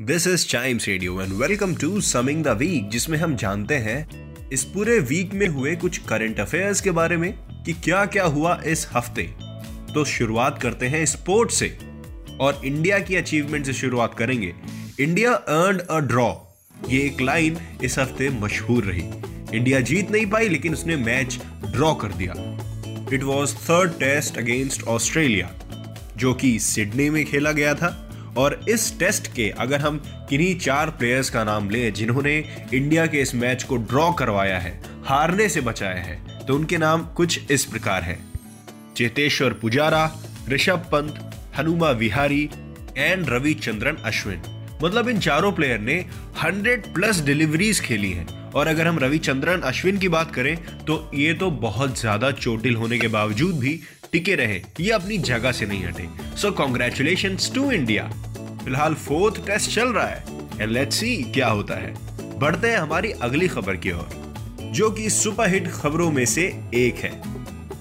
This is Chimes radio and welcome to summing the week जिसमें हम जानते हैं इस पूरे वीक में हुए कुछ करंट अफेयर्स के बारे में कि क्या क्या हुआ इस हफ़्ते। तो शुरुआत करते हैं स्पोर्ट से और इंडिया की अचीवमेंट से शुरुआत करेंगे। इंडिया अर्न अ ड्रॉ ये एक लाइन इस हफ़्ते मशहूर रही। इंडिया जीत नहीं पाई, लेकिन उसने मैच ड्रॉ कर दिया। It was third test against Australia जो कि सिडनी में खेला गया था। और इस टेस्ट के अगर हम किन्हीं चार प्लेयर्स का नाम लें जिन्होंने इंडिया के इस मैच को ड्रॉ करवाया है, हारने से बचाया है तो उनके नाम कुछ इस प्रकार है। चेतेश्वर पुजारा, ऋषभ पंत, हनुमा विहारी एंड रविचंद्रन अश्विन। मतलब इन चारों प्लेयर ने 100 प्लस डिलीवरीज खेली हैं। और अगर हम रविचंद्रन अश्विन की बात करें तो ये तो बहुत ज़्यादा चोटिल होने के बावजूद भी टिके रहे ये अपनी जगह से नहीं हटे। सो कॉन्ग्रेचुलेशन टू इंडिया फ़िलहाल फोर्थ टेस्ट चल रहा है एंड लेट्स सी क्या होता है। बढ़ते हैं हमारी अगली खबर की ओर जो कि सुपरहिट खबरों में से एक है।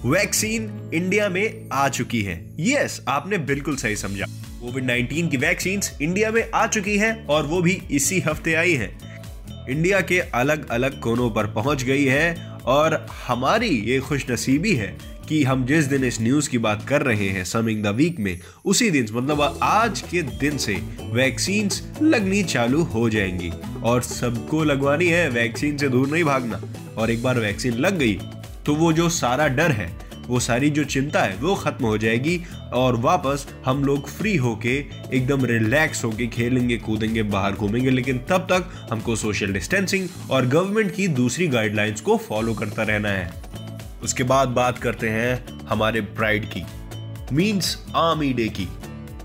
वैक्सीन इंडिया में आ चुकी है। यस yes, आपने बिल्कुल सही समझा। कोविड 19 की वैक्सीन इंडिया में आ चुकी है और वो भी इसी हफ़्ते आई है। इंडिया के अलग अलग कोनों पर पहुँच गई है और हमारी ये खुश नसीबी है कि हम जिस दिन इस न्यूज़ की बात कर रहे हैं समिंग द वीक में, उसी दिन मतलब आज के दिन से वैक्सीन लगनी चालू हो जाएँगी। और सबको लगवानी है वैक्सीन से दूर नहीं भागना। और एक बार वैक्सीन लग गई तो वो जो सारा डर है, वो सारी जो चिंता है, वो खत्म हो जाएगी। और वापस हम लोग फ्री होके, एकदम रिलैक्स होके खेलेंगे, कूदेंगे, बाहर घूमेंगे। लेकिन तब तक हमको सोशल डिस्टेंसिंग और गवर्नमेंट की दूसरी गाइडलाइंस को फॉलो करता रहना है। उसके बाद बात करते हैं हमारे प्राइड की मींस आर्मी डे की,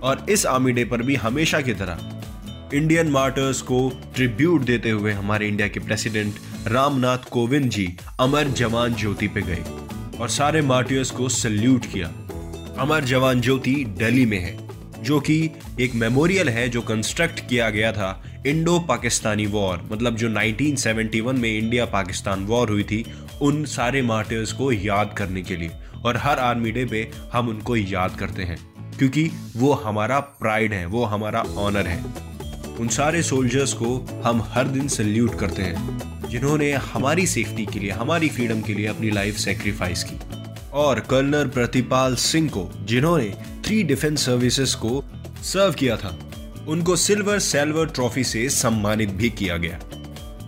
और इस आर्मी डे पर भी हमेशा की तरह इंडियन मार्टर्स को ट्रिब्यूट देते हुए हमारे इंडिया के प्रेसिडेंट रामनाथ कोविंद जी अमर जवान ज्योति पे गए और सारे मार्टियर्स को सल्यूट किया। अमर जवान ज्योति दिल्ली में है, जो कि एक मेमोरियल है जो कंस्ट्रक्ट किया गया था इंडो पाकिस्तानी वॉर मतलब जो 1971 में इंडिया पाकिस्तान वॉर हुई थी, उन सारे मार्टियर्स को याद करने के लिए। और हर आर्मी डे पे हम उनको याद करते हैं, क्योंकि वो हमारा प्राइड है, वो हमारा ऑनर है। उन सारे सोल्जर्स को हम हर दिन सल्यूट करते हैं, जिन्होंने हमारी सेफ्टी के लिए, हमारी फ्रीडम के लिए अपनी लाइफ सेक्रीफाइस की। और कर्नल प्रतिपाल सिंह को, जिन्होंने थ्री डिफेंस सर्विसेज़ को सर्व किया था उनको सिल्वर सेल्वर ट्रॉफी से सम्मानित भी किया गया।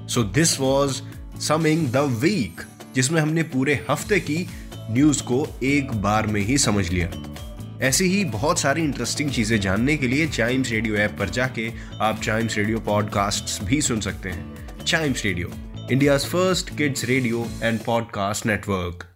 So this was summing the week जिसमें हमने पूरे हफ़्ते की न्यूज़ को एक बार में ही समझ लिया। ऐसी ही बहुत सारी इंटरेस्टिंग चीज़ें जानने के लिए चाइम्स रेडियो ऐप पर जाके आप चाइम्स रेडियो पॉडकास्ट भी सुन सकते हैं। Chimes radio India first kids radio and podcast network.